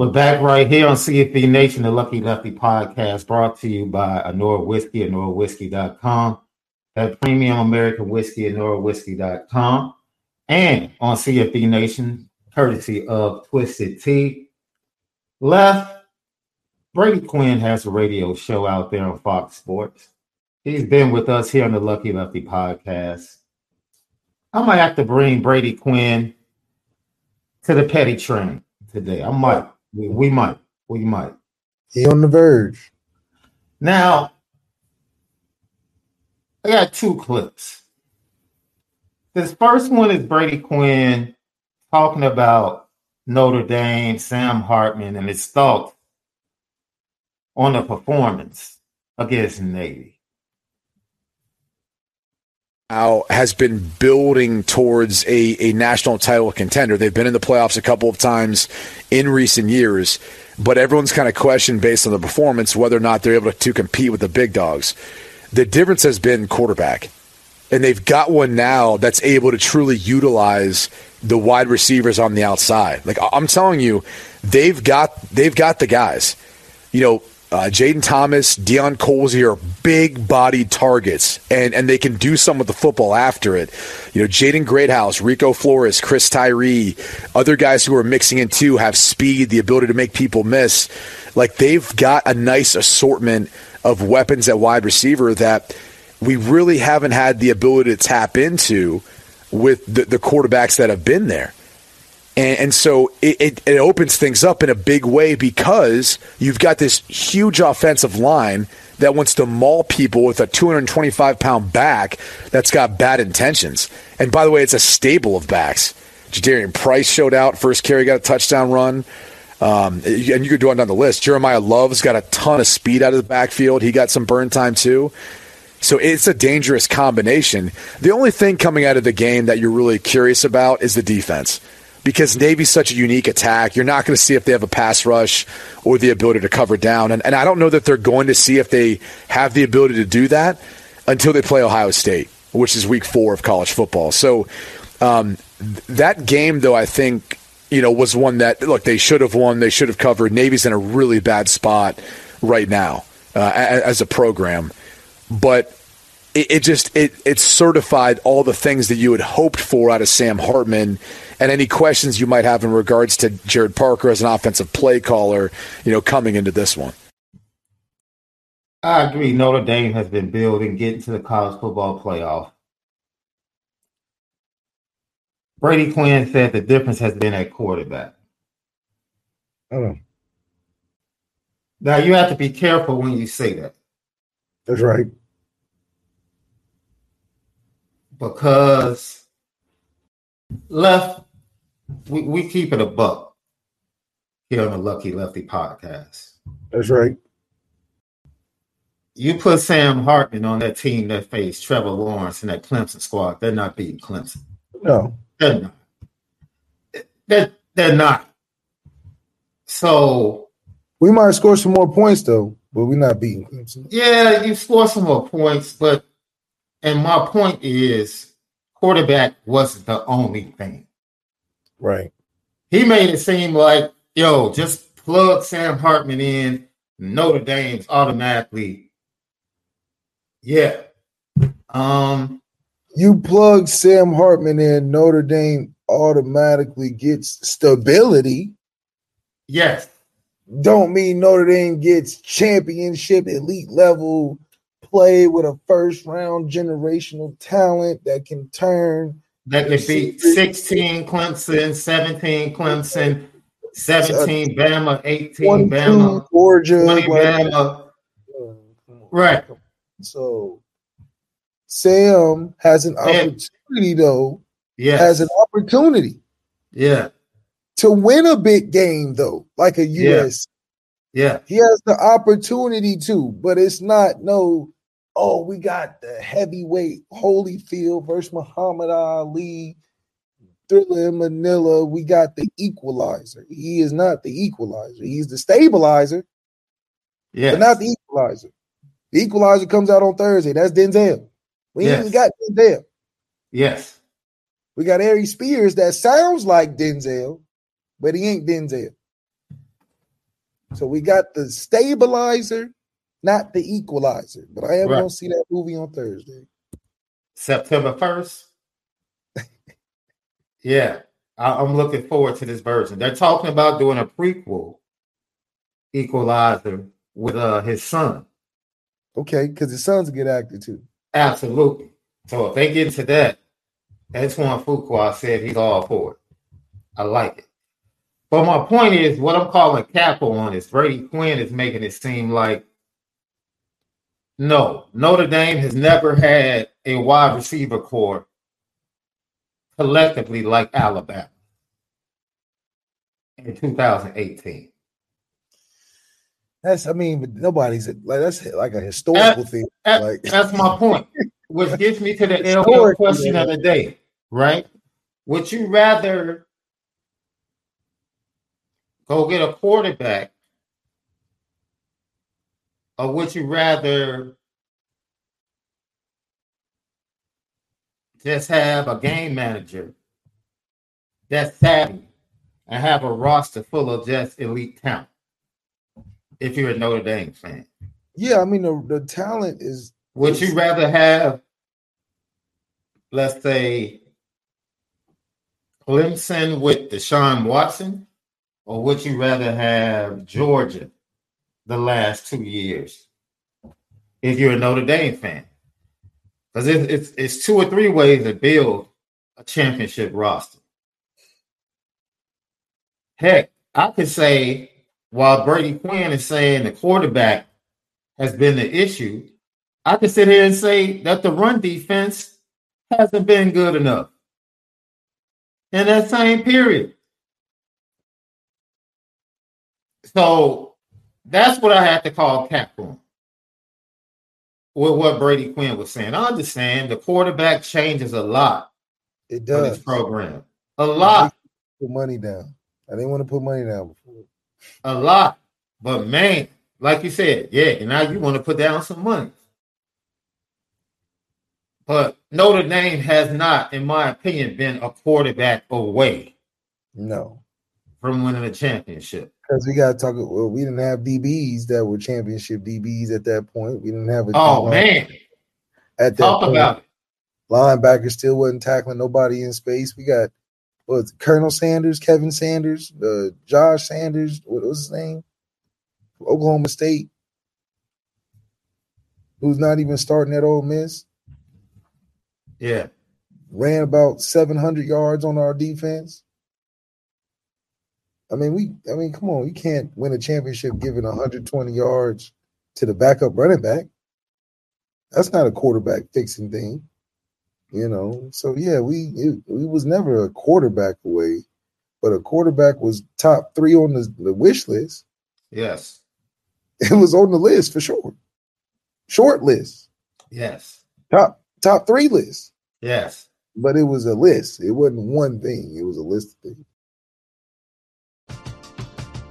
We're back right here on CFB Nation, the Lucky Lefty podcast, brought to you by Anora Whiskey, AnoraWhiskey.com, that premium American whiskey, AnoraWhiskey.com, and on CFB Nation, courtesy of Twisted Tea. Left, Brady Quinn has a radio show out there on Fox Sports. He's been with us here on the Lucky Lefty podcast. I might have to bring Brady Quinn to the petty train today. I might. We, we might. We might. He on the verge. Now, I got two clips. This first one is Brady Quinn talking about Notre Dame, Sam Hartman, and his thoughts on the performance against Navy. Now has been building towards a, a national title contender. They've been in the playoffs a couple of times in recent years, but everyone's kind of questioned based on the performance whether or not they're able to, to compete with the big dogs. The difference has been quarterback. And they've got one now that's able to truly utilize the wide receivers on the outside. Like I'm telling you, they've got they've got the guys. You know, uh, Jayden Thomas, Deion Colzie are big bodied targets, and, and they can do some with the football after it. You know, Jaden Greathouse, Rico Flores, Chris Tyree, other guys who are mixing in too have speed, the ability to make people miss. Like they've got a nice assortment of weapons at wide receiver that we really haven't had the ability to tap into with the, the quarterbacks that have been there. And, and so it, it, it opens things up in a big way because you've got this huge offensive line that wants to maul people with a 225 pound back that's got bad intentions. And by the way, it's a stable of backs. Jadarius Price showed out, first carry, got a touchdown run. Um, and you could go on down the list. Jeremiyah Love's got a ton of speed out of the backfield. He got some burn time too. So it's a dangerous combination. The only thing coming out of the game that you're really curious about is the defense because Navy's such a unique attack. You're not going to see if they have a pass rush or the ability to cover down. And, and I don't know that they're going to see if they have the ability to do that until they play Ohio State, which is week four of college football. So um, that game, though, I think, you know, was one that, look, they should have won. They should have covered. Navy's in a really bad spot right now uh, as a program. But it, it just it it certified all the things that you had hoped for out of Sam Hartman and any questions you might have in regards to Gerad Parker as an offensive play caller, you know, coming into this one. I agree. Notre Dame has been building, getting to the college football playoff. Brady Quinn said the difference has been at quarterback. Oh. Now you have to be careful when you say that. That's right. Because left we, we keep it a buck here on the Lucky Lefty podcast. That's right. You put Sam Hartman on that team that faced Trevor Lawrence and that Clemson squad, they're not beating Clemson. No. They're not. They're, they're not. So we might score some more points though, but we're not beating Clemson. Yeah, you score some more points, but and my point is quarterback wasn't the only thing. Right. He made it seem like, yo, just plug Sam Hartman in, Notre Dame's automatically. Yeah. Um, You plug Sam Hartman in, Notre Dame automatically gets stability. yes. Don't mean Notre Dame gets championship elite level play with a first round generational talent that can turn That could be 16 Clemson, 17 Clemson, 17 Bama, 18 22 Bama, Georgia. 20 Bama. Uh, right. So Sam has an opportunity though, Yeah. has an opportunity yeah. to win a big game though, like a Yeah. US. Yeah. He has the opportunity to, but it's not no, oh, we got the heavyweight Holyfield versus Muhammad Ali, Thriller in Manila. We got the equalizer. He is not the equalizer. He's the stabilizer, Yeah. but not the equalizer. The equalizer comes out on Thursday. That's Denzel. We ain't even got Denzel. Yes. We got Ari Spears that sounds like Denzel, but he ain't Denzel. So we got the stabilizer, not the equalizer. But I am Right. gonna see that movie on Thursday. September 1st. yeah. I, I'm looking forward to this version. They're talking about doing a prequel equalizer with uh his son. Okay, because his son's a good actor too. Absolutely. So if they get into that, Antoine Fuqua said he's all for it. I like it. But my point is, what I'm calling capo on is Brady Quinn is making it seem like no, Notre Dame has never had a wide receiver core collectively like Alabama in 2018. That's I mean, but nobody's like that's like a historical thing. That- Like that's my point. Which gets me to the LL Historically, question of the day, right? Would you rather go get a quarterback, or would you rather just have a game manager that's savvy and have a roster full of just elite talent? If you're a Notre Dame fan. yeah, I mean the, the talent is Would you rather have, let's say, Clemson with Deshaun Watson, or would you rather have Georgia the last two years? If you're a Notre Dame fan, because it's, it's it's two or three ways to build a championship roster. Heck, I could say while Brady Quinn is saying the quarterback has been the issue, I could sit here and say that the run defense hasn't been good enough in that same period. So that's what I had to call cap on with what Brady Quinn was saying. I understand the quarterback changes a lot it does this program. A lot, put money down. I didn't want to put money down before. a lot. But man, like you said, yeah, and now you want to put down some money. But Notre Dame has not, in my opinion, been a quarterback away No. From winning a championship. Because we got to talk. Well, we didn't have DBs that were championship DBs at that point. We didn't have a Oh man, at that talk point. about it. Linebacker still wasn't tackling nobody in space. We got was Colonel Sanders, Kevin Sanders, uh, Josh Sanders. What was his name? Oklahoma State, who's not even starting at Ole Miss. Yeah, Ran about seven hundred yards on our defense. I mean, we. I mean, come on, you can't win a championship giving 120 yards to the backup running back. That's not a quarterback fixing thing, you know. So yeah, we it, we was never a quarterback away, but a quarterback was top three on the, the wish list. yes, It was on the list for sure, short list, yes, top top three list. yes. But it was a list. It wasn't one thing. It was a list of things.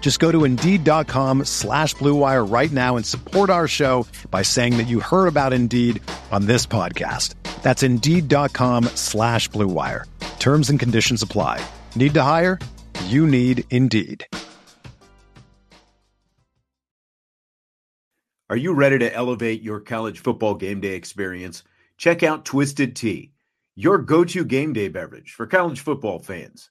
Just go to Indeed.com slash BlueWire right now and support our show by saying that you heard about Indeed on this podcast. That's Indeed.com slash BlueWire. Terms and conditions apply. Need to hire? You need Indeed. Are you ready to elevate your college football game day experience? Check out Twisted Tea, your go to game day beverage for college football fans.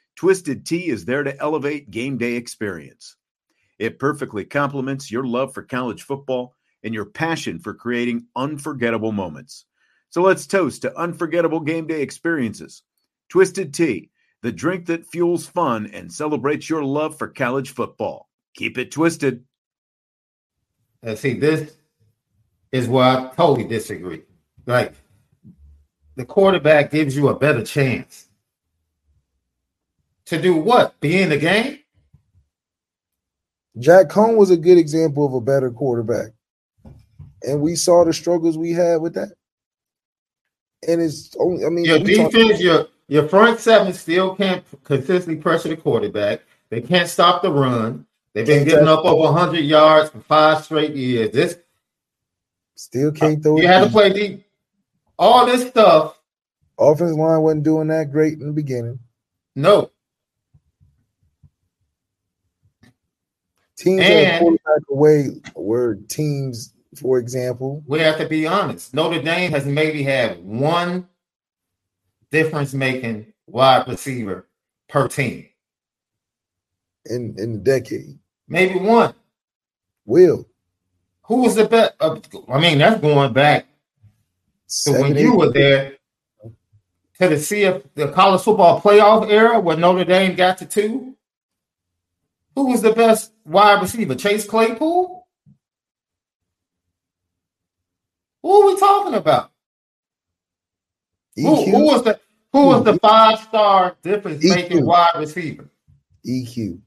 Twisted Tea is there to elevate game day experience. It perfectly complements your love for college football and your passion for creating unforgettable moments. So let's toast to unforgettable game day experiences. Twisted Tea, the drink that fuels fun and celebrates your love for college football. Keep it twisted. And see, this is where I totally disagree. Like the quarterback gives you a better chance to do what? Be in the game? Jack Coan was a good example of a better quarterback. And we saw the struggles we had with that. And it's only, I mean, your defense, your your front seven still can't consistently pressure the quarterback. They can't stop the run. They've been getting up over 100 yards for five straight years. This still uh, can't throw. It. You had to play deep. All this stuff. Offensive line wasn't doing that great in the beginning. No. Teams and, quarterback away where teams, for example. We have to be honest. Notre Dame has maybe had one difference making wide receiver per team in in the decade. Maybe one. Will. Who was the best? Uh, I mean, that's going back to when you were there to the see if the college football playoff era where Notre Dame got to two. Who was the best wide receiver? Chase Claypool? Who are we talking about? Who, who, was the who was the five star difference making wide receiver? EQ.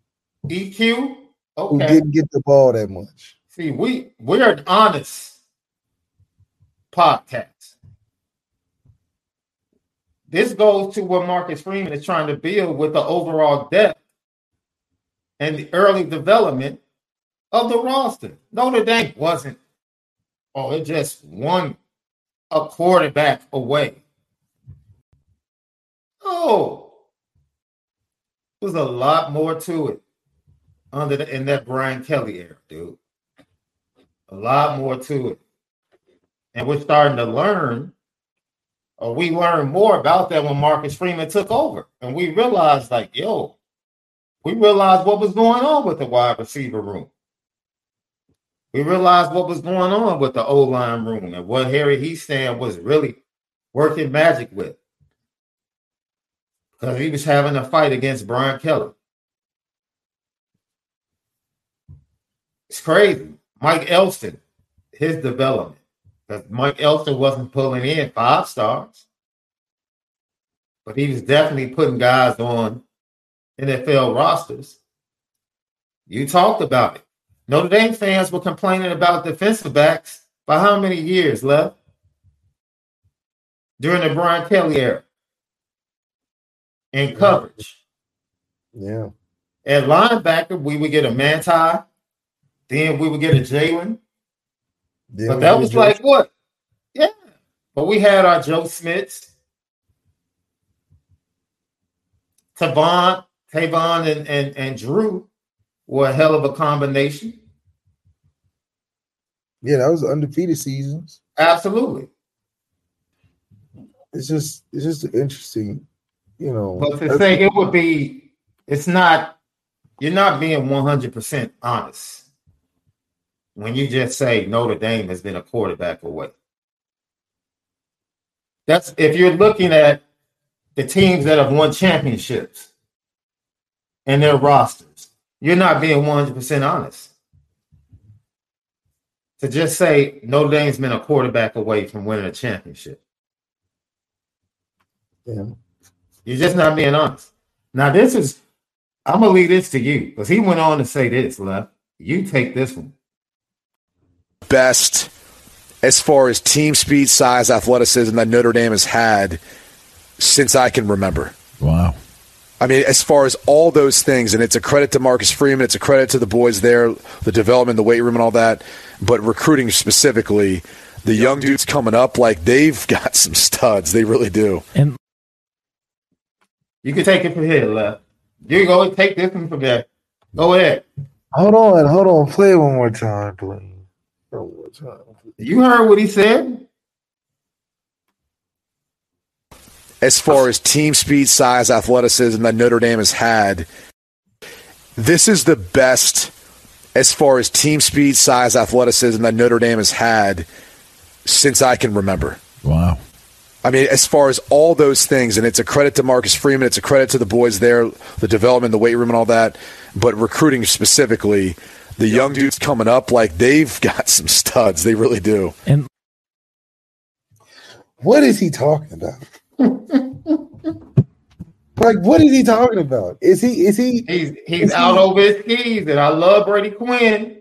EQ. Okay. Who didn't get the ball that much. See, we we're an honest podcast. This goes to what Marcus Freeman is trying to build with the overall depth and the early development of the roster. Notre Dame wasn't, oh, it just one a quarterback away. Oh, there's a lot more to it under the, in that Brian Kelly era, dude. A lot more to it. And we're starting to learn, or we learned more about that when Marcus Freeman took over. And we realized, like, yo, we realized what was going on with the wide receiver room. We realized what was going on with the O line room and what Harry Hiestand was really working magic with. Because he was having a fight against Brian Kelly. It's crazy. Mike Elston, his development. Because Mike Elston wasn't pulling in five stars. But he was definitely putting guys on NFL rosters. You talked about it. Notre Dame fans were complaining about defensive backs for how many years left? During the Brian Kelly era. In coverage. Yeah. At linebacker, we would get a Manti Then we would get a Jaylon. But that was Joe- like what? Yeah. But we had our Joe Schmidts, Tavon, Tavon, and, and, and Drew were a hell of a combination. yeah, that was undefeated seasons. Absolutely. It's just it's just interesting, you know. But to say it would be, it's not, you're not being 100% honest when you just say Notre Dame has been a quarterback away. That's if you're looking at the teams that have won championships and their rosters, you're not being 100% honest. To just say Notre Dame's been a quarterback away from winning a championship. yeah. You're just not being honest. Now, this is, I'm going to leave this to you because he went on to say this, left. You take this one. best as far as team speed, size, athleticism that Notre Dame has had since I can remember. Wow. I mean, as far as all those things, and it's a credit to Marcus Freeman, it's a credit to the boys there, the development, the weight room, and all that. But recruiting specifically, the young dudes coming up, like they've got some studs. They really do. And You can take it from here, left. You go and take this one from there. Go ahead. Hold on, hold on. Play one more time, please. One more time. You heard what he said. As far as team speed, size, athleticism that Notre Dame has had, this is the best as far as team speed, size, athleticism that Notre Dame has had since I can remember. wow. I mean, as far as all those things, and it's a credit to Marcus Freeman, it's a credit to the boys there, the development, the weight room, and all that. But recruiting specifically, the young dudes coming up, like they've got some studs. They really do. And What is he talking about? Like, what is he talking about? Is he is he He's he's Is he- out over his skis, and I love Brady Quinn.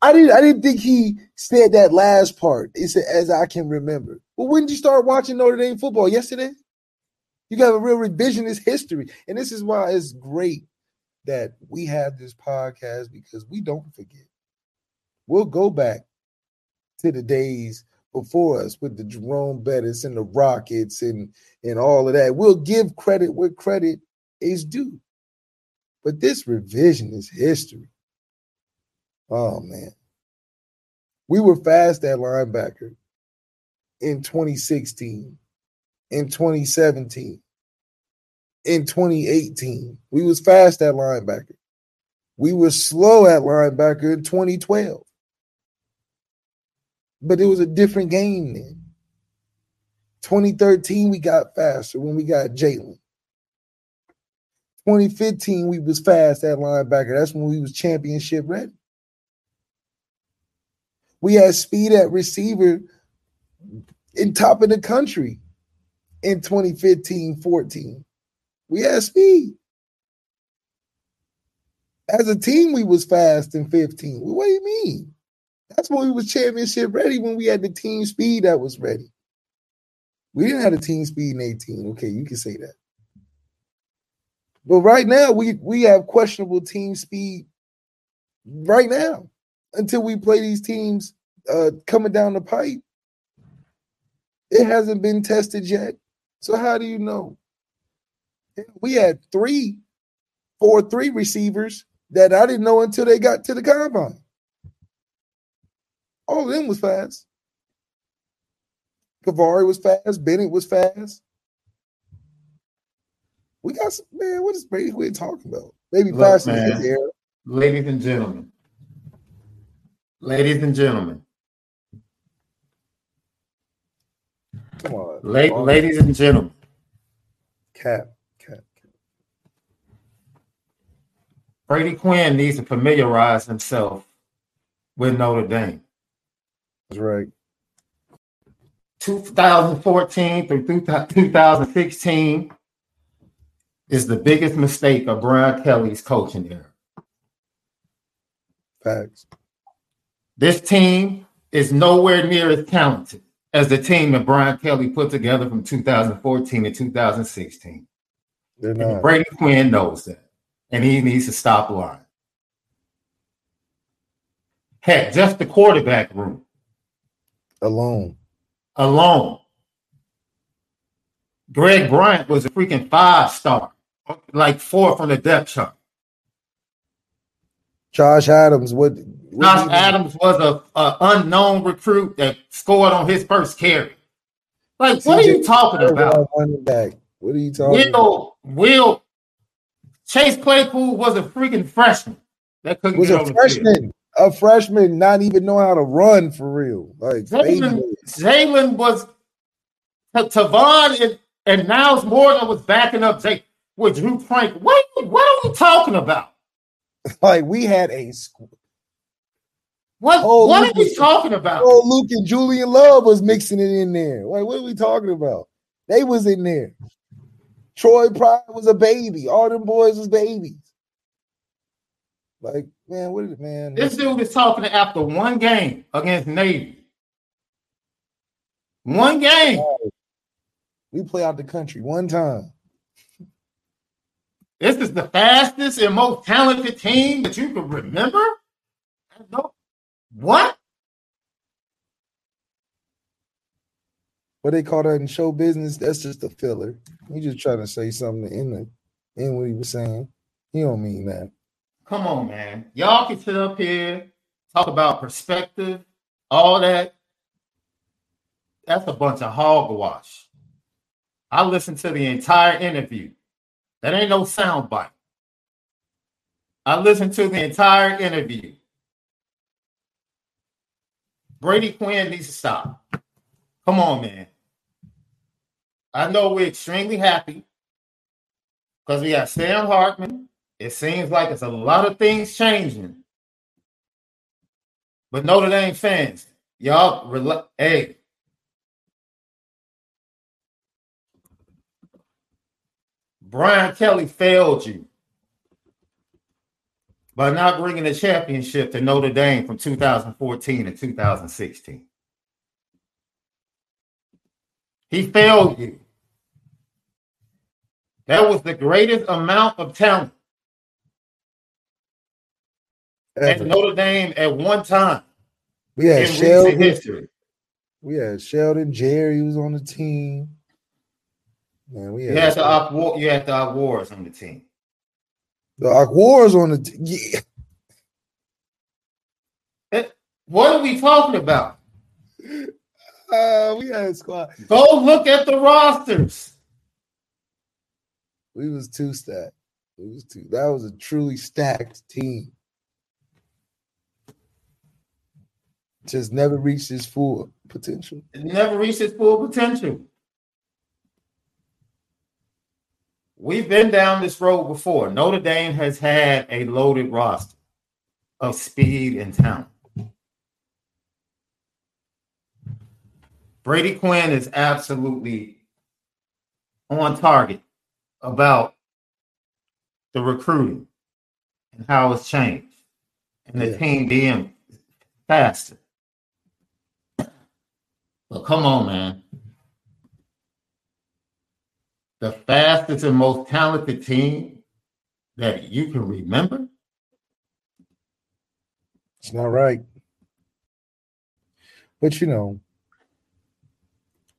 I didn't I didn't think he said that last part. Said, as I can remember. Well, when did you start watching Notre Dame football? Yesterday? You got a real revisionist history. And this is why it's great that we have this podcast because we don't forget. We'll go back to the days before us with the Jerome Bettis and the Rockets and and all of that. We'll give credit where credit is due. But this revision is history. Oh man. We were fast at linebacker in 2016, in 2017, in 2018. We was fast at linebacker. We were slow at linebacker in 2012. But it was a different game then. 2013, we got faster when we got Jaylon. 2015, we was fast at linebacker. That's when we was championship ready. We had speed at receiver in top of the country in 2015 14. We had speed. As a team, we was fast in 15. What do you mean? That's when we was championship ready when we had the team speed that was ready. We didn't have the team speed in 18. Okay, you can say that. But right now, we we have questionable team speed right now until we play these teams uh, coming down the pipe. It hasn't been tested yet. So how do you know? We had three, four, three receivers that I didn't know until they got to the combine. All of them was fast. Kavari was fast. Bennett was fast. We got some, man. What is Brady Quinn talking about? Maybe Look, man. Ladies and gentlemen, ladies and gentlemen, Come on, la- Oh, ladies and gentlemen, Cap, cap, cap. Brady Quinn needs to familiarize himself with Notre Dame. That's right. 2014 through 2016 is the biggest mistake of Brian Kelly's coaching era. Facts. This team is nowhere near as talented as the team that Brian Kelly put together from 2014 to 2016. And not. Brady Quinn knows that, and he needs to stop lying. Heck, just the quarterback room alone. Alone. Greg Bryant was a freaking five star, like four from the depth chart. Josh Adams, what? what Josh Adams was a, a, unknown recruit that scored on his first carry. Like, what are you talking about? Running back. What are you talking Will, about? Will Chase Claypool was a freaking freshman. That couldn't was a freshman. A freshman not even know how to run for real. Like Jaylon, was Tavon and, and Nyles Morgan was backing up Jake with Drew Frank. What, what are we talking about? Like we had a what oh, what Luke are we talking about? Oh, Luke and Julian Love was mixing it in there. Like, what are we talking about? They was in there. Troy Pride was a baby. All them boys was babies. Like, man, what is man? This dude is talking after one game against Navy. One game. We play out the country one time. This is the fastest and most talented team that you can remember? What? What they call that in show business? That's just a filler. He just trying to say something in the in what he was saying. He don't mean that. Come on, man. Y'all can sit up here, talk about perspective, all that. That's a bunch of hogwash. I listened to the entire interview. That ain't no soundbite. I listened to the entire interview. Brady Quinn needs to stop. Come on, man. I know we're extremely happy because we got Sam Hartman. It seems like it's a lot of things changing. But Notre Dame fans, y'all, hey, Brian Kelly failed you by not bringing a championship to Notre Dame from 2014 to 2016. He failed you. That was the greatest amount of talent Ever. at Notre Dame at one time. We had Sheldon. History. We had Sheldon. Jerry was on the team. Man, we had, you had the War, you had the Ak Wars on the team. The Ak Wars on the team. Yeah. Eh, what are we talking about? Uh, we had a squad. Go look at the rosters. We was two stacked. It was two. That was a truly stacked team. Just never reached its full potential. It never reached its full potential. We've been down this road before. Notre Dame has had a loaded roster of speed and talent. Brady Quinn is absolutely on target about the recruiting and how it's changed and the yeah. team being faster. But come on, man the fastest and most talented team that you can remember? It's not right. But you know,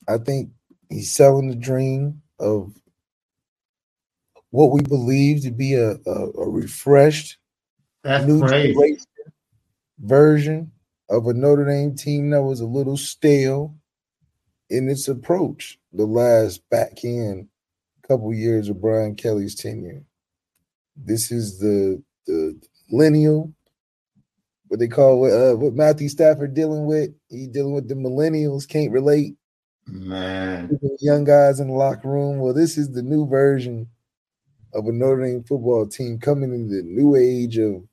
I think he's selling the dream of what we believe to be a, a, a refreshed, That's new version of a Notre Dame team that was a little stale in its approach the last back end couple years of Brian Kelly's tenure. This is the the millennial, what they call uh, what Matthew Stafford dealing with. He dealing with the millennials can't relate. Man, young guys in the locker room. Well, this is the new version of a Notre Dame football team coming in the new age of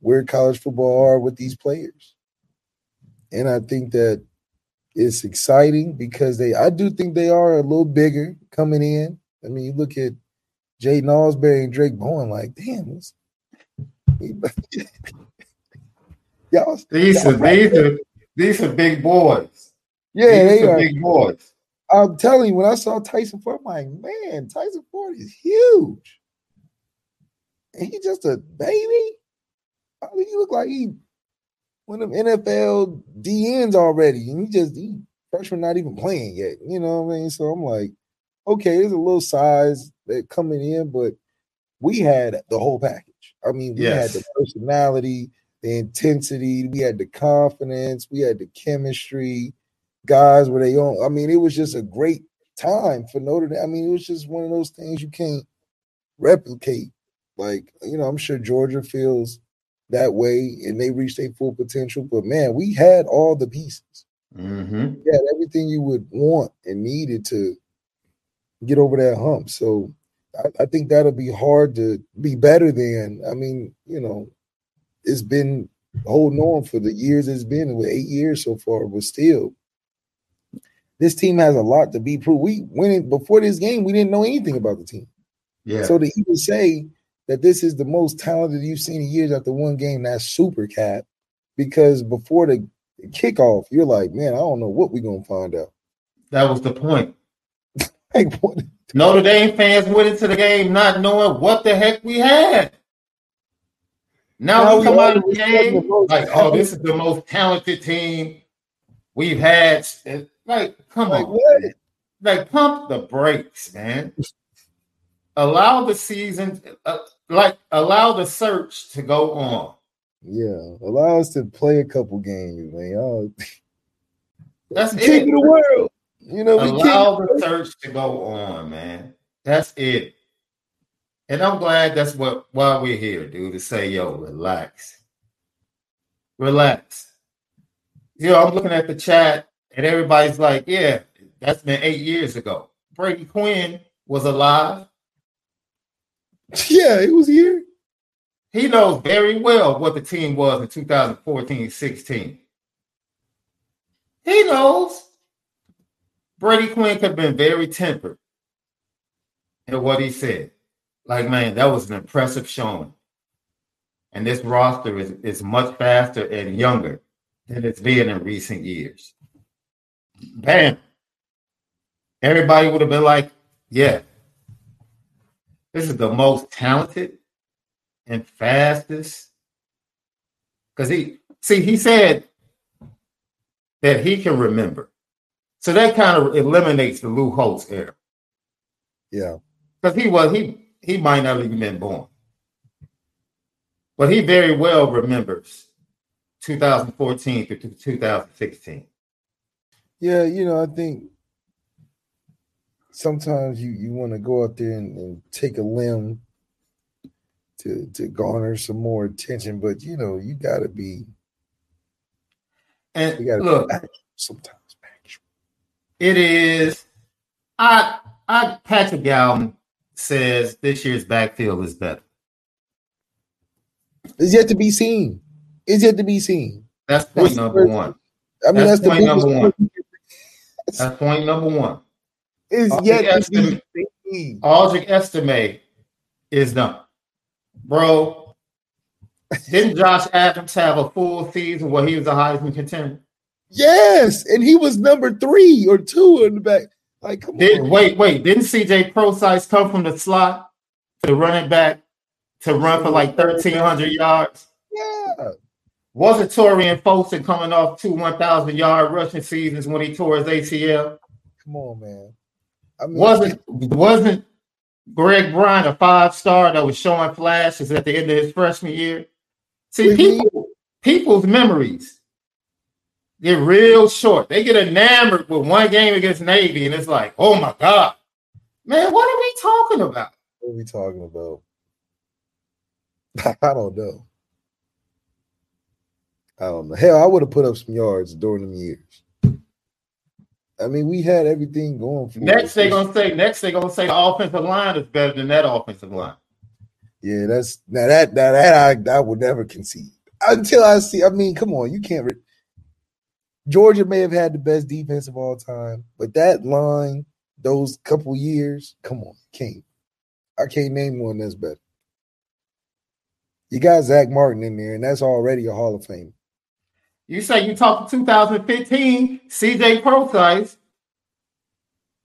where college football are with these players. And I think that it's exciting because they I do think they are a little bigger coming in. I mean, you look at Jay Ausberry and Drake Bowen, like, damn, y'all, these y'all are these are these are big boys. Yeah, these they are big boys. I'm telling you, when I saw Tyson Ford, I'm like, man, Tyson Ford is huge. And he just a baby. I mean, he look like he one of them NFL DNs already, and he just he freshman not even playing yet. You know what I mean? So I'm like, okay, there's a little size that coming in, but we had the whole package. I mean, we Yes. had the personality, the intensity, we had the confidence, we had the chemistry. Guys were they on. I mean, it was just a great time for Notre Dame. I mean, it was just one of those things you can't replicate. Like, you know, I'm sure Georgia feels that way and they reached their full potential. But man, we had all the pieces. Mm-hmm. We had everything you would want and needed to get over that hump. So I, I think that'll be hard to be better than. I mean, you know, it's been holding on for the years it's been with eight years so far, but still. This team has a lot to be proved. We went in before this game, we didn't know anything about the team. Yeah. So to even say that this is the most talented you've seen in years after one game, that's super cap. Because before the kickoff, you're like, man, I don't know what we're gonna find out. that was the point. Like, what? Notre Dame fans went into the game not knowing what the heck we had. Now, Now we come out of the game like, oh, this is the most talented team we've had. Like, come Like on. what? like pump the brakes, man. allow the season, uh, like allow the search to go on. Yeah, allow us to play a couple games, man. Oh, That's king it. of the world. You know, we Allow the search to go on, man. That's it. And I'm glad that's what why we're here, dude. To say, yo, relax, relax. You know, I'm looking at the chat, and everybody's like, yeah, that's been eight years ago. Brady Quinn was alive. Yeah, it was here. He knows very well what the team was in 2014 16. He knows. Brady Quinn could have been very tempered in what he said. Like, man, that was an impressive showing. And this roster is, is much faster and younger than it's been in recent years. Bam. Everybody would have been like, yeah, this is the most talented and fastest. Because he, see, he said that he can remember. So that kind of eliminates the Lou Holtz era. Yeah, Because he was, he, he might not have even been born. But he very well remembers 2014 to 2016. yeah. You know, I think sometimes you you want to go out there and, and take a limb to to garner some more attention, but you know, you got to be And you got to look, sometimes. factual. It is. I, I, Patrick Galvin says this year's backfield is better. It's yet to be seen. It's yet to be seen. That's point That's number the- one. I mean, That's that's, point number one. That's point number one. All yet to estimate- be. Audric Estime is done. Bro, didn't Josh Adams have a full season where he was a Heisman contender? Yes, and he was number three or two in the back. Like, come Did, on. wait, wait, didn't CJ Prosize come from the slot to running back to run for like 1,300 yards? Yeah. Wasn't Tarean Folston coming off two 1,000 yard rushing seasons when he tore his ACL? Come on, man. I mean, Wasn't wasn't Greg Bryant a five star that was showing flashes at the end of his freshman year? See, people, people's memories get real short. They get enamored with one game against Navy, and it's like, oh my god, man, what are we talking about? what are we talking about? I don't know. I don't know. Hell, I would have put up some yards during them years. I mean, we had everything going for Next, They're gonna say, next They're gonna say the offensive line is better than that offensive line. Yeah, that's now that now that I I would never concede until I see. I mean, come on, you can't. Re- Georgia may have had the best defense of all time, but that line, those couple years, come on, can't. I can't name one that's better. You got Zach Martin in there, and that's already a Hall of Fame. You say you talk 2015, CJ Prosize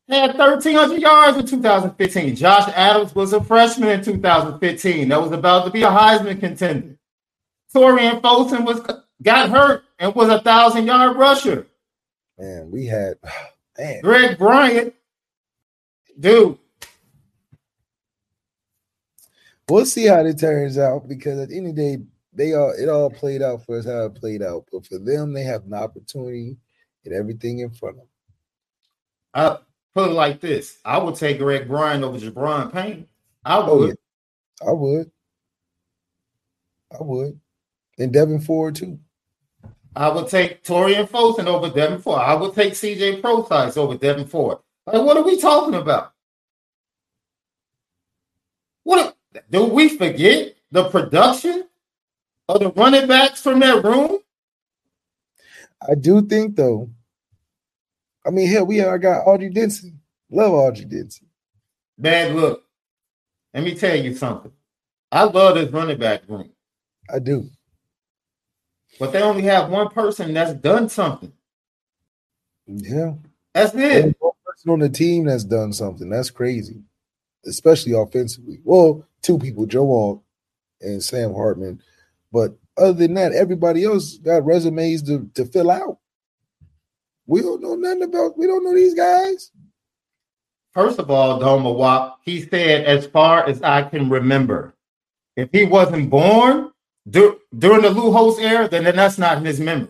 had 1,300 yards in 2015. Josh Adams was a freshman in 2015. That was about to be a Heisman contender. Tarean Folston was got hurt and was a thousand yard rusher. Man, we had man. Greg Bryant, dude. We'll see how it turns out because at the end of the day, they all it all played out for us how it played out. But for them, they have an opportunity and everything in front of them. I put it like this: I would take Greg Bryant over Gi'Bran Payne. I oh, would. Oh, yeah. I would. I would. And Devyn Ford too. I would take Tarean Folston over Devyn Ford. I would take CJ Prosise over Devyn Ford. Like, what are we talking about? What do we forget the production of the running backs from that room? I do think though. I mean, hell, we I got Autry Denson. Love Autry Denson. Man, look, let me tell you something. I love this running back room. I do. But they only have one person that's done something. Yeah. That's it. One person on the team that's done something. That's crazy. Especially offensively. Well, two people, Joe Alt and Sam Hartman. But other than that, everybody else got resumes to, to fill out. We don't know nothing about we don't know these guys. First of all, Doma Wap, he said, as far as I can remember, if he wasn't born dur- during the Lou era, then, then that's not in his memory.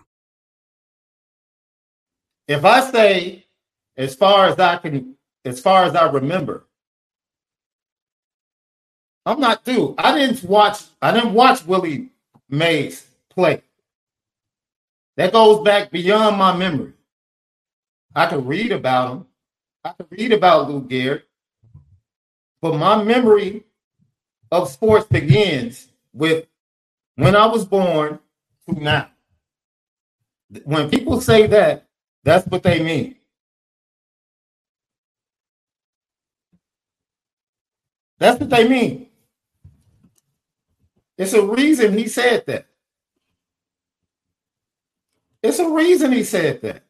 If I say, as far as I can, as far as I remember, I'm not due. I didn't watch. I didn't watch Willie Mays play. That goes back beyond my memory. I could read about him. I could read about Lou Gehrig, but my memory of sports begins with when I was born to now. When people say that, that's what they mean. That's what they mean. It's a reason he said that. It's a reason he said that.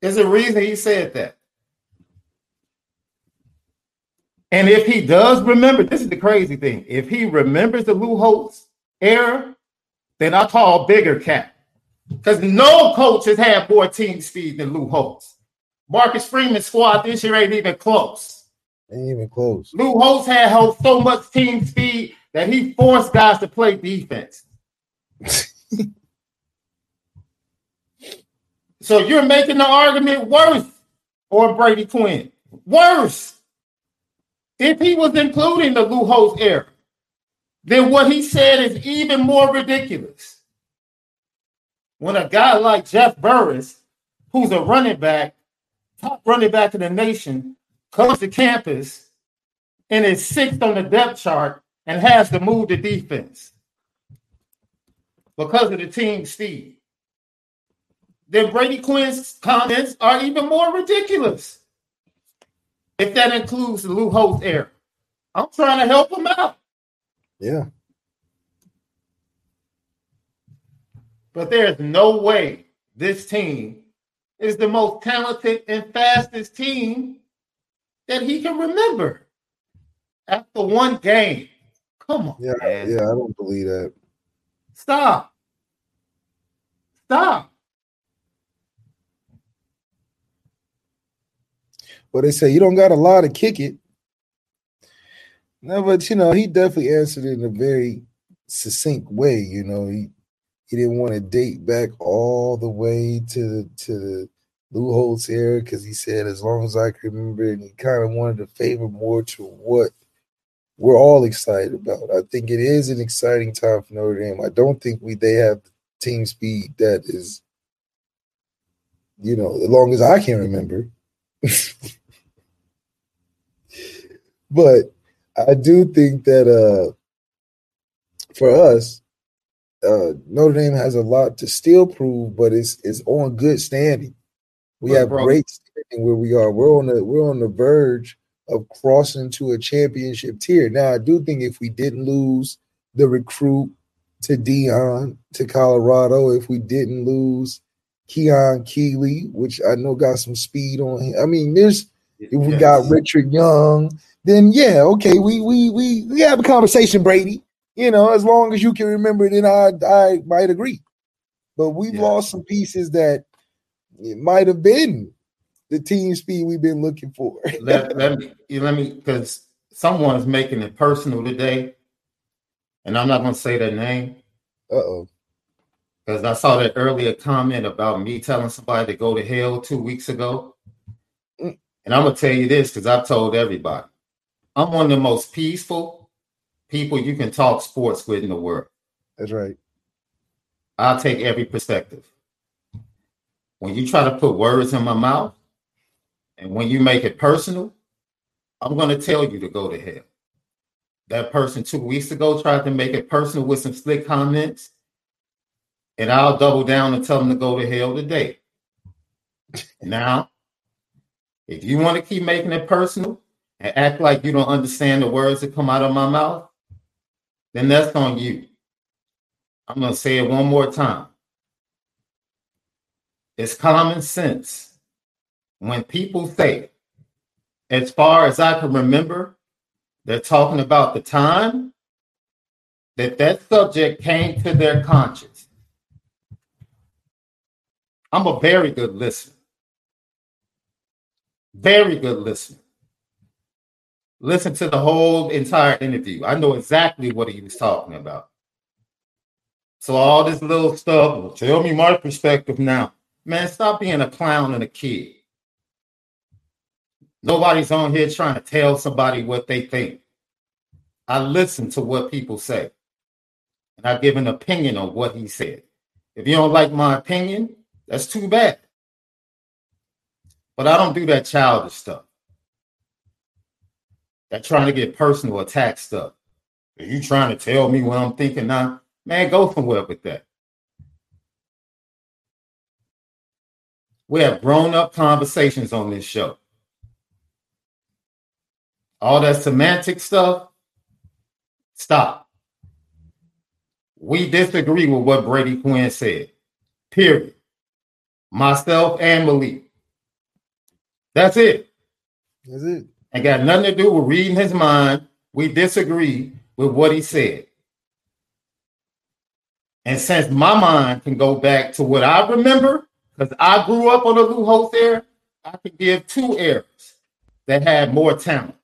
There's a reason he said that. And if he does remember, this is the crazy thing. If he remembers the Lou Holtz era, then I call bigger cap. Because no coach has had more team speed than Lou Holtz. Marcus Freeman's squad this year ain't even close. Ain't even close. Lou Holtz had held so much team speed that he forced guys to play defense. so you're making the argument worse for Brady Quinn. Worse. If he was including the Lou Holtz era, then what he said is even more ridiculous. When a guy like Jeff Burris, who's a running back, top running back in the nation, comes to campus and is sixth on the depth chart and has to move the defense because of the team speed, then Brady Quinn's comments are even more ridiculous. If that includes the Lou Holtz era, I'm trying to help him out. Yeah. But there's no way this team is the most talented and fastest team that he can remember after one game. Come on, Yeah, man. yeah, I don't believe that. Stop. Stop. But they say you don't got a lot to kick it. No, but you know, he definitely answered it in a very succinct way. You know, he he didn't want to date back all the way to to the Lou Holtz era because he said as long as I can remember, and he kind of wanted to favor more to what we're all excited about. I think it is an exciting time for Notre Dame. I don't think we they have team speed that is, you know, as long as I can remember. but I do think that uh for us, uh Notre Dame has a lot to still prove, but it's it's on good standing. We have great standing where we are. We're on the we're on the verge of crossing to a championship tier. Now, I do think if we didn't lose the recruit to Deion to Colorado, if we didn't lose Keon Keeley, which I know got some speed on him. I mean, there's if we got Richard Young, then yeah, okay, we we we we have a conversation, Brady. You know, as long as you can remember, it, then I I might agree. But we've Yeah. lost some pieces that it might have been the team speed we've been looking for. let, let me let me because someone's making it personal today, and I'm not gonna say their name Uh oh. because I saw that earlier comment about me telling somebody to go to hell two weeks ago. Mm. And I'm gonna tell you this because I've told everybody. I'm one of the most peaceful people you can talk sports with in the world. That's right. I'll take every perspective. When you try to put words in my mouth and when you make it personal, I'm going to tell you to go to hell. That person two weeks ago tried to make it personal with some slick comments, and I'll double down and tell them to go to hell today. Now, if you want to keep making it personal and act like you don't understand the words that come out of my mouth, then that's on you. I'm going to say it one more time. It's common sense. When people say, as far as I can remember, they're talking about the time that that subject came to their conscience. I'm a very good listener. Very good listener. Listen to the whole entire interview. I know exactly what he was talking about. So all this little stuff, tell me my perspective now. Man, stop being a clown and a kid. Nobody's on here trying to tell somebody what they think. I listen to what people say. And I give an opinion on what he said. If you don't like my opinion, that's too bad. But I don't do that childish stuff. That trying to get personal attack stuff. Are you trying to tell me what I'm thinking now? Man, go somewhere with that. We have grown up conversations on this show. All that semantic stuff, stop. We disagree with what Brady Quinn said. Period. Myself and Malik. That's it. That's it. Ain't got nothing to do with reading his mind. We disagree with what he said. And since my mind can go back to what I remember, because I grew up on the Lou Holtz era, I can give two eras that had more talent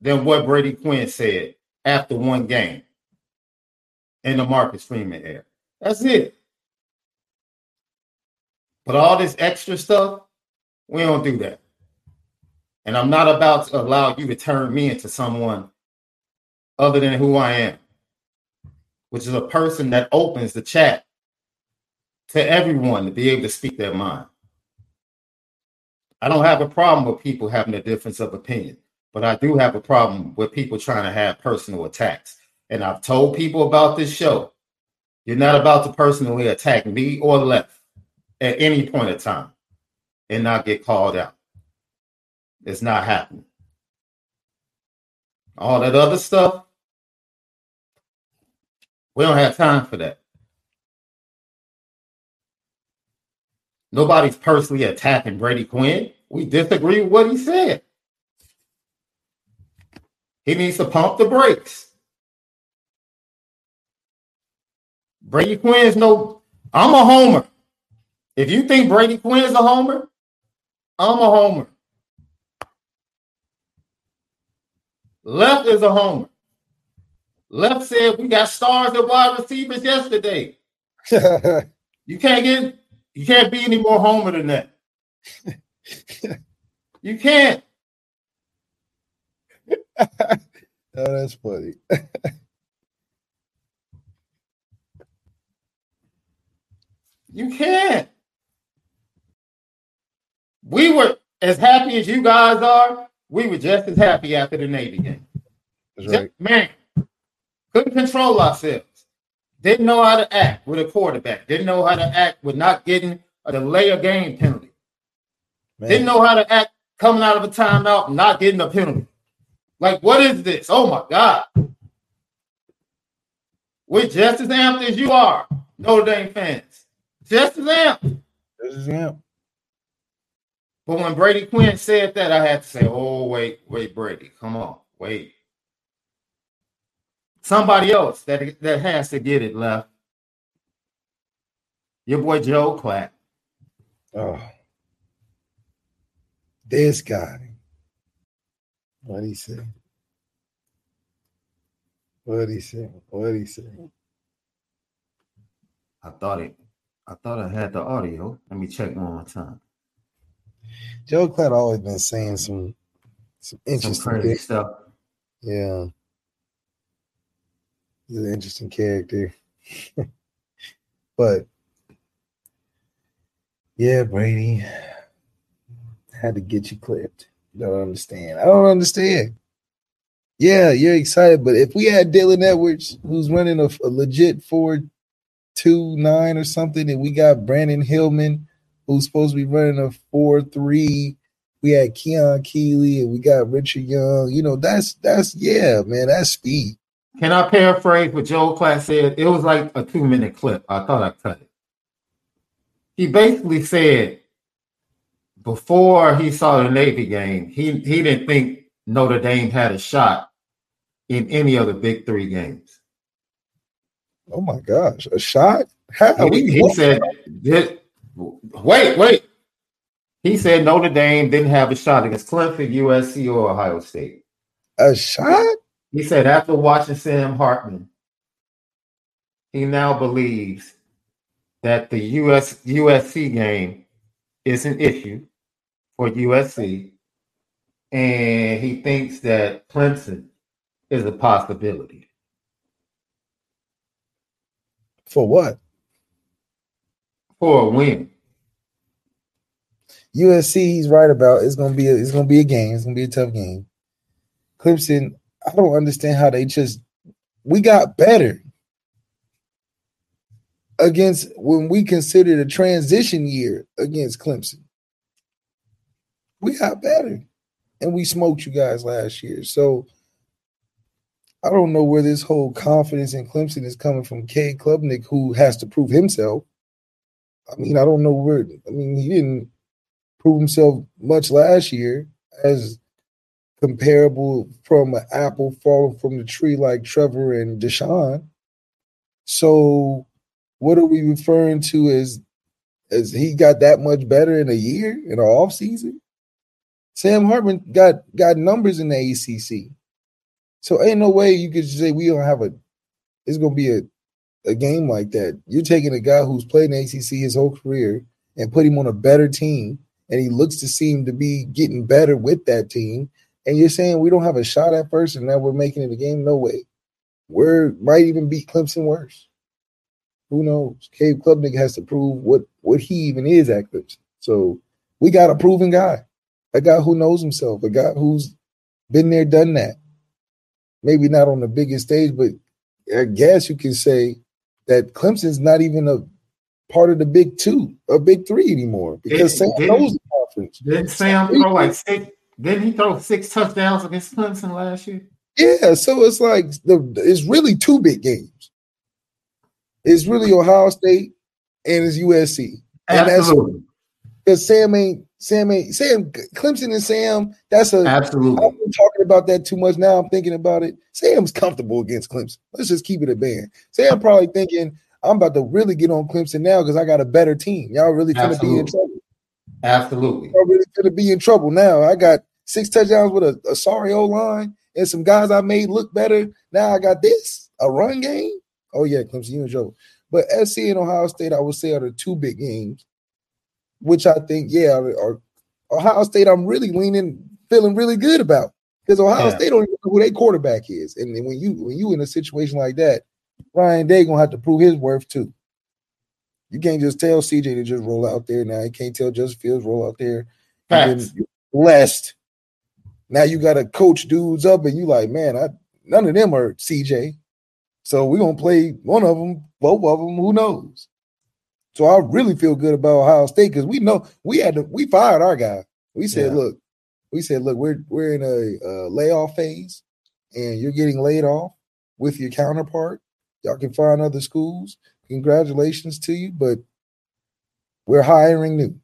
than what Brady Quinn said after one game in the Marcus Freeman era. That's it. But all this extra stuff, we don't do that. And I'm not about to allow you to turn me into someone other than who I am, which is a person that opens the chat to everyone to be able to speak their mind. I don't have a problem with people having a difference of opinion, but I do have a problem with people trying to have personal attacks. And I've told people about this show. You're not about to personally attack me or left at any point in time and not get called out. It's not happening. All that other stuff, we don't have time for that. Nobody's personally attacking Brady Quinn. We disagree with what he said. He needs to pump the brakes. Brady Quinn is no, I'm a homer. If you think Brady Quinn is a homer, I'm a homer. Left is a homer. Left said we got stars at wide receivers yesterday. you can't get you can't be any more homer than that. you can't. oh, that's funny. you can't. We were as happy as you guys are. We were just as happy after the Navy game. That's right. Man, couldn't control ourselves. Didn't know how to act with a quarterback. Didn't know how to act with not getting a delay of game penalty. Man. Didn't know how to act coming out of a timeout, not getting a penalty. Like, what is this? Oh my God. We're just as amped as you are, Notre Dame fans. Just as amped. This is him. But when Brady Quinn said that, I had to say, oh, wait, wait, Brady, come on, wait. Somebody else that, that has to get it left. Your boy Joel Klatt. Oh. This guy. What'd he say? What'd he say? What'd he say? I thought it. I thought I had the audio. Let me check one more time. Joel Klatt always been saying some some Some interesting crazy things. stuff. Yeah. He's an interesting character. but yeah, Brady had to get you clipped. You don't understand. I don't understand. Yeah, you're excited, but if we had Dylan Edwards, who's running a, a legit four two nine or something, and we got Brandon Hillman, who's supposed to be running a four three. We had Keon Keeley and we got Richard Young. You know, that's that's yeah, man, that's speed. Can I paraphrase what Joel Klatt said? It was like a two minute clip. I thought I cut it. He basically said before he saw the Navy game, he, he didn't think Notre Dame had a shot in any of the big three games. Oh my gosh, a shot? How? He, he said, "This- wait, wait. He said Notre Dame didn't have a shot against Clemson, USC, or Ohio State. a shot? He said after watching Sam Hartman, he now believes that the US USC game is an issue for USC, and he thinks that Clemson is a possibility. For what? For a win. USC, he's right about. It's gonna be a, it's gonna be a game. It's gonna be a tough game. Clemson, I don't understand how they just we got better against when we considered a transition year against Clemson. We got better, and we smoked you guys last year. So I don't know where this whole confidence in Clemson is coming from. Cade Klubnik, who has to prove himself. I mean, I don't know where. I mean, he didn't prove himself much last year as comparable from an apple falling from the tree like Trevor and Deshaun. So, what are we referring to as as he got that much better in a year in an off season? Sam Hartman got got numbers in the ACC. So ain't no way you could say we don't have a. It's gonna be a a game like that. You're taking a guy who's played in ACC his whole career and put him on a better team, and he looks to seem to be getting better with that team. And you're saying we don't have a shot at first, and now we're making it a game? No way. We might even beat Clemson worse. Who knows? Cade Klubnik has to prove what what he even is at Clemson. So we got a proven guy, a guy who knows himself, a guy who's been there, done that. Maybe not on the biggest stage, but I guess you can say that Clemson's not even a part of the big two or big three anymore because Sam it- knows the conference. Didn't Sam throw like six? Didn't he throw six touchdowns against Clemson last year? Yeah, so it's like the it's really two big games. It's really Ohio State and it's USC. And that's because Sam ain't Sam ain't Sam Clemson and Sam. That's a absolutely. I've been talking about that too much now. I'm thinking about it. Sam's comfortable against Clemson. Let's just keep it a band. Sam probably thinking, I'm about to really get on Clemson now because I got a better team. Y'all really gonna be in trouble. Absolutely. Y'all really gonna be in trouble now. I got six touchdowns with a, a sorry O line and some guys I made look better. Now I got this a run game. Oh yeah, Clemson, you and Joe. But SC and Ohio State, I would say, are the two big games, which I think, yeah, are Ohio State. I'm really leaning, feeling really good about because Ohio Yeah. State don't even know who their quarterback is, and then when you when you in a situation like that, Ryan Day gonna have to prove his worth too. You can't just tell CJ to just roll out there now. You can't tell Justin Fields roll out there. Facts. been blessed. Now you got to coach dudes up, and you like, man, I none of them are CJ. So we're gonna play one of them, both of them. Who knows? So I really feel good about Ohio State because we know we had to we fired our guy. We said, Yeah. look, we said, look, we're we're in a, uh layoff phase, and you're getting laid off with your counterpart. Y'all can find other schools. Congratulations to you, but we're hiring new.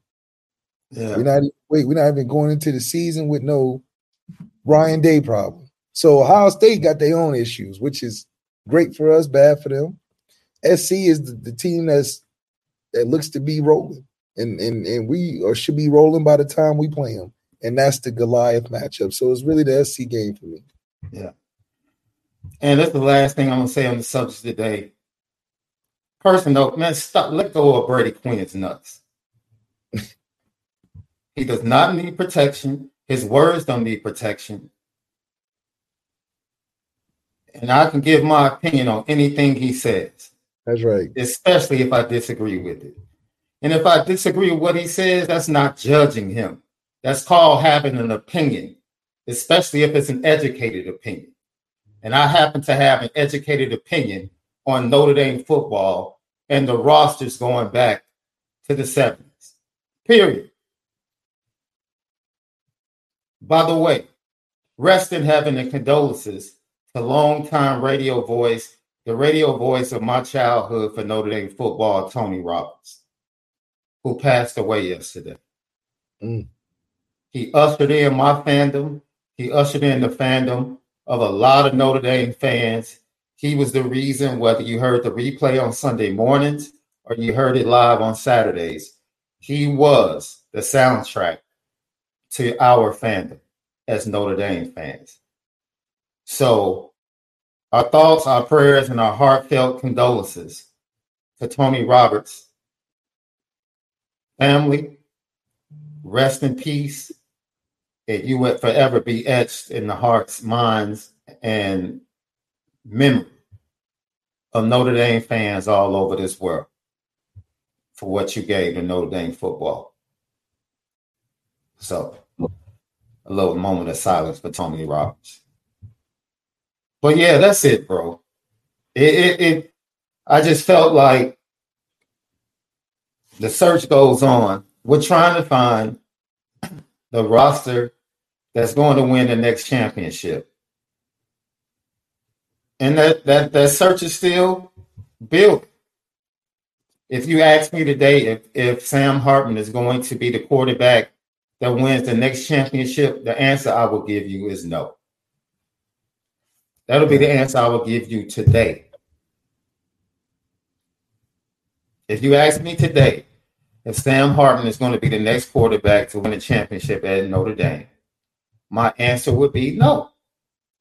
Yeah. We're not wait, we're not even going into the season with no Ryan Day problem. So Ohio State got their own issues, which is great for us, bad for them. SC is the, the team that's that looks to be rolling, and and and we or should be rolling by the time we play them, and that's the Goliath matchup. So it's really the SC game for me. Yeah, and that's the last thing I'm gonna say on the subject today. Person though, man, stop let go of Brady Quinn's nuts. he does not need protection. His words don't need protection. And I can give my opinion on anything he says, That's right. especially if I disagree with it. And if I disagree with what he says, that's not judging him. That's called having an opinion, especially if it's an educated opinion. And I happen to have an educated opinion on Notre Dame football and the rosters going back to the 70s. Period. By the way, rest in heaven and condolences to longtime radio voice, the radio voice of my childhood for Notre Dame football, Tony Roberts, who passed away yesterday. Mm. He ushered in my fandom. He ushered in the fandom of a lot of Notre Dame fans. He was the reason whether you heard the replay on Sunday mornings or you heard it live on Saturdays. He was the soundtrack to our fandom as Notre Dame fans. So, our thoughts, our prayers, and our heartfelt condolences to Tony Roberts' family. Rest in peace. And you will forever be etched in the hearts, minds, and memory of Notre Dame fans all over this world for what you gave to Notre Dame football. So, a little moment of silence for Tony Roberts. But yeah, that's it, bro. It, it, it I just felt like the search goes on. We're trying to find the roster that's going to win the next championship. And that that that search is still built. If you ask me today if, if Sam Hartman is going to be the quarterback that wins the next championship, the answer I will give you is no. That'll be the answer I will give you today. If you ask me today if Sam Hartman is going to be the next quarterback to win a championship at Notre Dame, my answer would be no.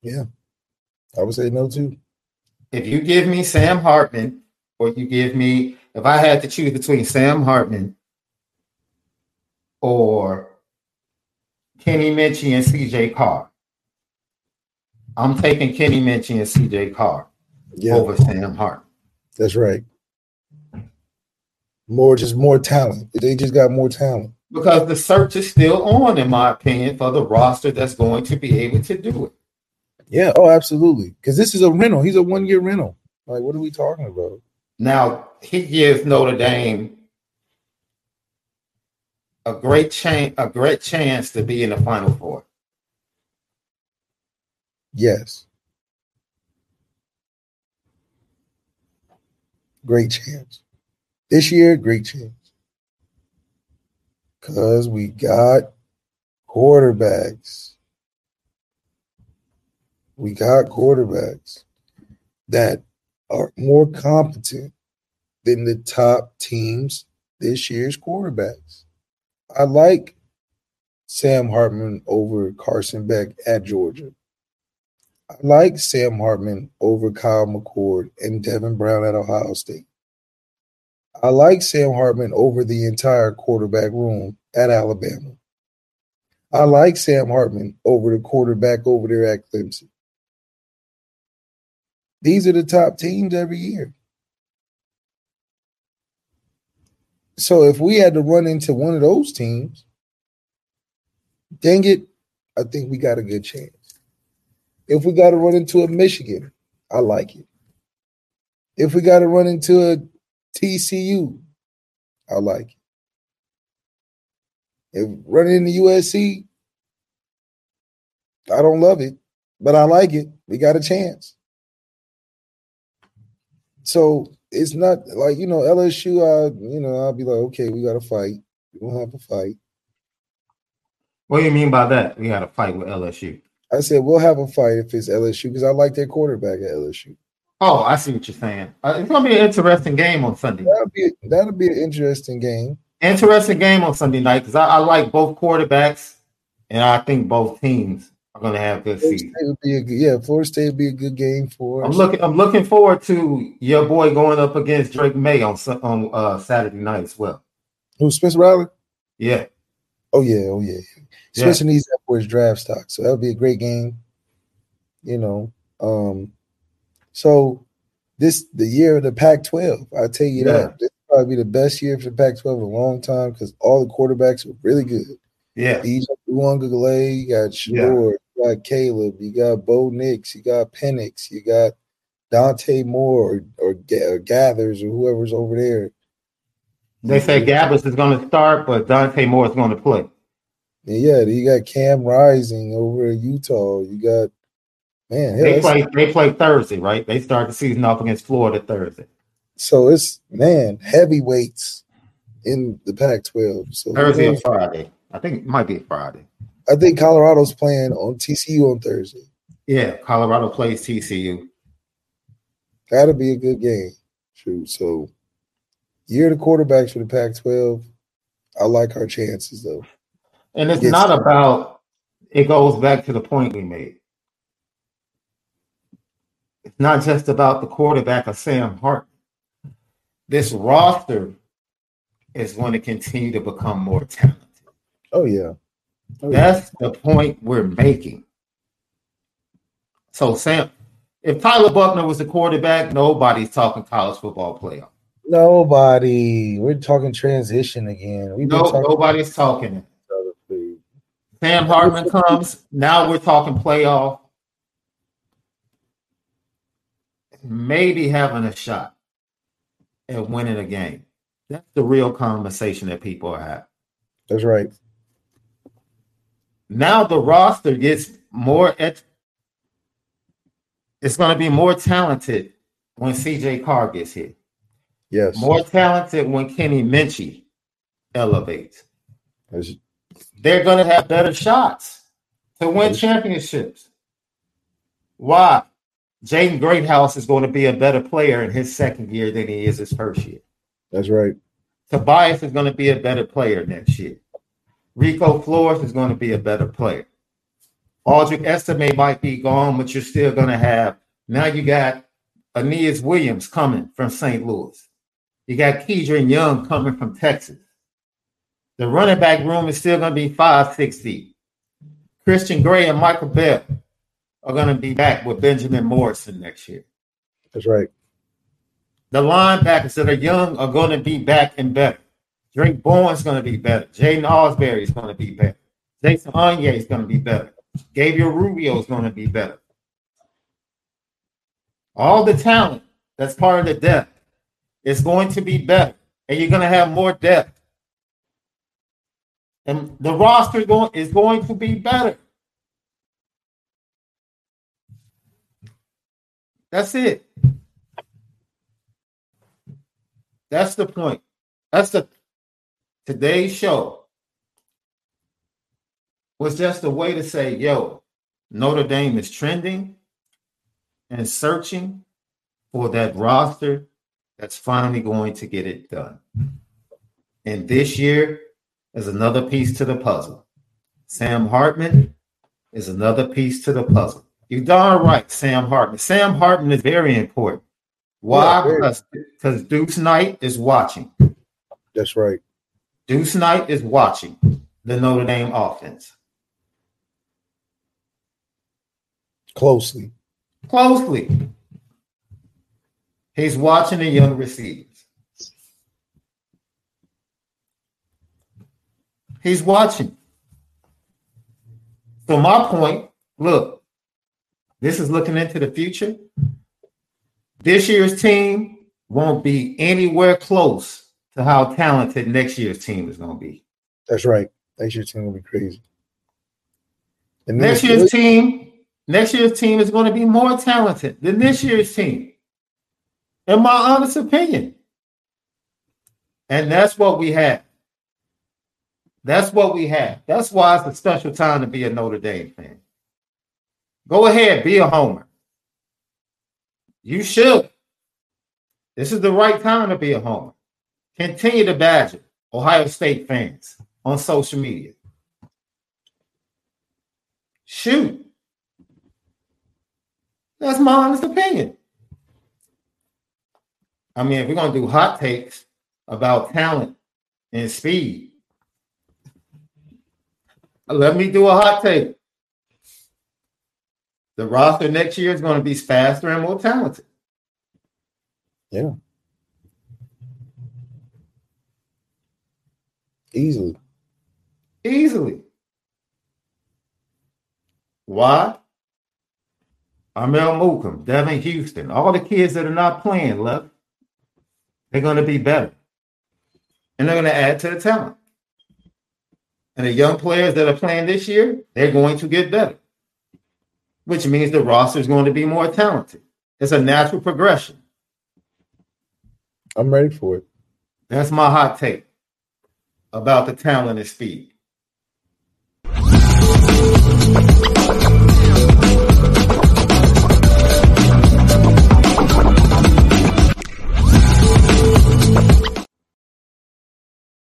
Yeah, I would say no too. If you give me Sam Hartman, or you give me, if I had to choose between Sam Hartman or Kenny Minchey and CJ Carr, I'm taking Kenny Minchey and CJ Carr Yeah, over Sam Hartman. that's right. More, just more talent. They just got more talent. Because the search is still on, in my opinion, for the roster that's going to be able to do it. Yeah. Oh, absolutely. Because this is a rental. He's a one year rental. Like, what are we talking about? Now he gives Notre Dame a great chance, a great chance to be in the Final Four. Yes. Great chance. This year, great chance. Because we got quarterbacks. We got quarterbacks that are more competent than the top teams this year's quarterbacks. I like Sam Hartman over Carson Beck at Georgia. I like Sam Hartman over Kyle McCord and Devin Brown at Ohio State. I like Sam Hartman over the entire quarterback room at Alabama. I like Sam Hartman over the quarterback over there at Clemson. These are the top teams every year. So if we had to run into one of those teams, dang it, I think we got a good chance. If we got to run into a Michigan, I like it. If we got to run into a TCU, I like it. If running into the USC, I don't love it, but I like it. We got a chance. So it's not like you know LSU. I you know I'll be like, okay, we got to fight. We don't have a fight. What do you mean by that? We got to fight with LSU. I said we'll have a fight if it's LSU because I like their quarterback at LSU. Oh, I see what you're saying. Uh, it's gonna be an interesting game on Sunday. That'll be that'll be an interesting game. Interesting game on Sunday night because I, I, like both quarterbacks, and I think both teams are gonna have good Florida seasons. Would be a yeah. Florida State would be a good game for us. I'm looking. I'm looking forward to your boy going up against Drake Maye on on uh, Saturday night as well. Who Spencer Riley? Yeah, Oh yeah, oh yeah. Needs that for his draft stock, so that'll be a great game. You know, um, so this the year of the Pac-12. I tell you Yeah. that this will probably be the best year for the Pac-12 in a long time because all the quarterbacks were really good. yeah, You got Uwanga you got Shedeur, you got Caleb, you got Bo Nix, you got Penix, you got Dante Moore or, or, or Garbers or whoever's over there. they say Garbers is going to start, but Dante Moore is going to play. And yeah, you got Cam Rising over Utah. You got man, hell, They play. They play Thursday, right? They start the season off against Florida Thursday. so it's man heavyweights in the Pac-12. So Thursday or Friday. I think it might be Friday. I think Colorado's playing on TCU on Thursday. Yeah, Colorado plays TCU. That'll be a good game. True. So year the quarterbacks for the Pac-12. I like our chances though. And it's Yes. not about, it goes back to the point we made. It's not just about the quarterback of Sam Hart. This roster is going to continue to become more talented. Oh yeah. Oh, yeah. That's the point we're making. So, Sam, if Tyler Buchner was the quarterback, nobody's talking college football playoff. Nobody. We're talking transition again. We've No, talking nobody's talking it. about it, please. Sam Hartman comes. Now we're talking playoff. Maybe having a shot at winning a game. That's the real conversation that people are having. That's right. Now the roster gets more. Et- it's going to be more talented when CJ Carr gets here. Yes. More talented when Kenny Minchey elevates. That's- they're going to have better shots to win championships. Why? Jaden Greathouse is going to be a better player in his second year than he is his first year. That's right. Tobias is going to be a better player next year. Rico Flores is going to be a better player. Audric Estime might be gone, but you're still going to have. Now you got Aneyas Williams coming from St. Louis. You got Kedren Young coming from Texas. The running back room is still going to be five, six deep. Christian Gray and Micah Bell are going to be back with Benjamin Morrison next year. That's right. The linebackers that are young are going to be back and better. Drayk Bowen's going to be better. Jaiden Ausberry is going to be better. Jason Onyé is going to be better. Gabriel Rubio is going to be better. All the talent that's part of the depth is going to be better, and you're going to have more depth. And the roster going is going to be better. That's it. That's the point. That's the today's show was just a way to say, yo, Notre Dame is trending and searching for that roster that's finally going to get it done. And this year is another piece to the puzzle. Sam Hartman is another piece to the puzzle. You're darn right, Sam Hartman. Sam Hartman is very important. Why? Yeah, because, Deuce Knight is watching. That's right. Deuce Knight is watching the Notre Dame offense Closely. closely. He's watching the young receivers. He's watching. So my point, look, this is looking into the future. This year's team won't be anywhere close to how talented next year's team is going to be. That's right. Next year's team will be crazy. And Next year's team, next year's team is going to be more talented than this year's team. In my honest opinion. And that's what we have. That's what we have. That's why it's a special time to be a Notre Dame fan. Go ahead, be a homer. You should. This is the right time to be a homer. Continue to badger Ohio State fans on social media. Shoot. That's my honest opinion. I mean, if we're going to do hot takes about talent and speed, let me do a hot take. The roster next year is going to be faster and more talented. Yeah. Easily. Easily. Why? Armel Mukam, Devin Houston, all the kids that are not playing left, they're going to be better. And they're going to add to the talent. And the young players that are playing this year, they're going to get better, which means the roster is going to be more talented. It's a natural progression. I'm ready for it. That's my hot take about the talent and speed.